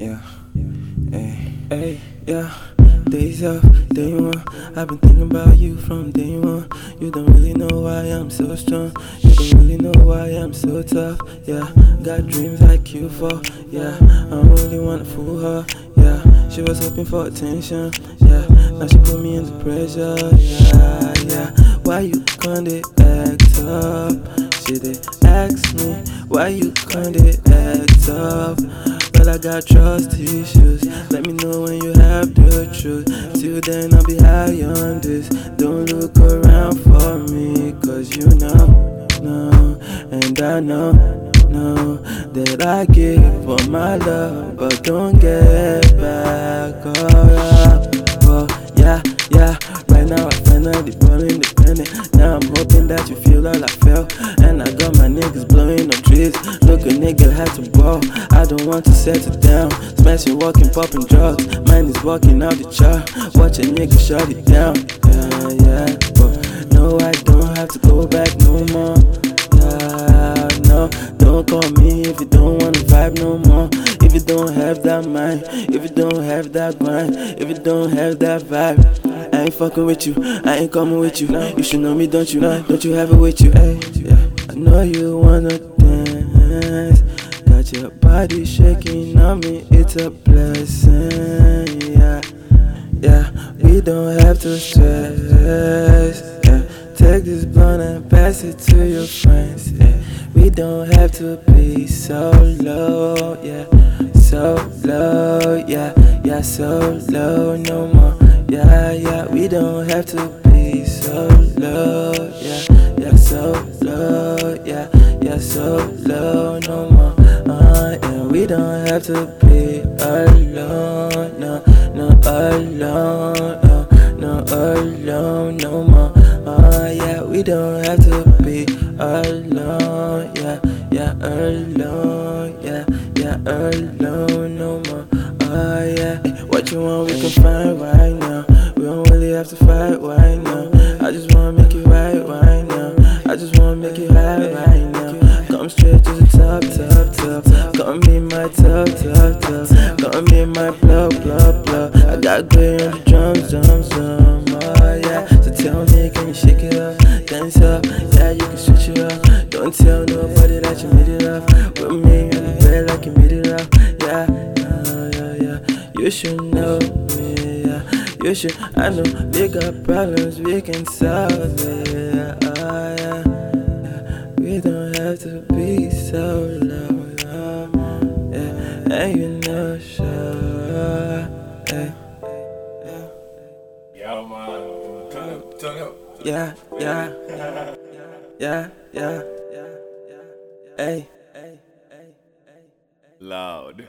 yeah, hey, hey, yeah. Days off, day one. I've been thinking about you from day one. You don't really know why I'm so strong. You don't really know why I'm so tough. Yeah, got dreams like you for. Yeah, I really wanna fool her. Yeah, she was hoping for attention. Yeah, now she put me into pressure. Yeah, yeah. Why you can't act up? Ask me why you can't act up. But I got trust issues. Let me know when you have the truth. Till then, I'll be high on this. Don't look around for me, cause you know, know, and I know, know that I give for my love, but don't get back. Oh, yeah, oh, yeah, yeah. Right now, I finally born independent. Now I'm hoping that you feel all I felt. Blowing. Look, a nigga had to ball. I don't want to settle down. Smashing, walking, popping drugs. Mine is walking out the chart. Watch a nigga shut it down. Yeah, yeah. But no, I don't have to go back no more. Yeah, no, don't call me if you don't wanna don't have that mind, if you don't have that grind, if you don't have that vibe. I ain't fucking with you, I ain't coming with you. You should know me, don't you? Don't you have it with you? Yeah. I know you wanna dance. Got your body shaking on me, it's a blessing. Yeah, yeah. We don't have to stress. Yeah. Take this blunt and pass it to your friends. Yeah. We don't have to be so low. Yeah, so low. Yeah, yeah, so low no more. Yeah, yeah, we don't have to be so low. Yeah, yeah, so low. Yeah, yeah, so low no more. Uh, yeah, we don't have to be alone. No, no, alone. No, no, alone no more. Uh, yeah, we don't have to be alone. Alone. Yeah, yeah, alone no more. Uh, yeah, what you want we can find right now. We don't really have to fight right now. I just wanna make it right right now. I just wanna make it high right now. Come straight to the top, top, top. Come be my top, top, top. Come be my blow, blow, blow. I got glitter on the drums, drums, drums. Oh yeah. So tell me, can you shake it up, dance up? Yeah, you can. Don't tell nobody that you made it up. With me in the bed like you made it up. Yeah, yeah, yeah, yeah. You should know me. Yeah, you should. I know we got problems, we can solve it. Yeah, oh, yeah. yeah. We don't have to be so low. Yeah, yeah. and you know, sure. Yeah. Yo, man. Turn up, turn up. Yeah, yeah, yeah, yeah, yeah, yeah, yeah. hey. Loud.